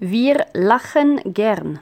Wir lachen gern.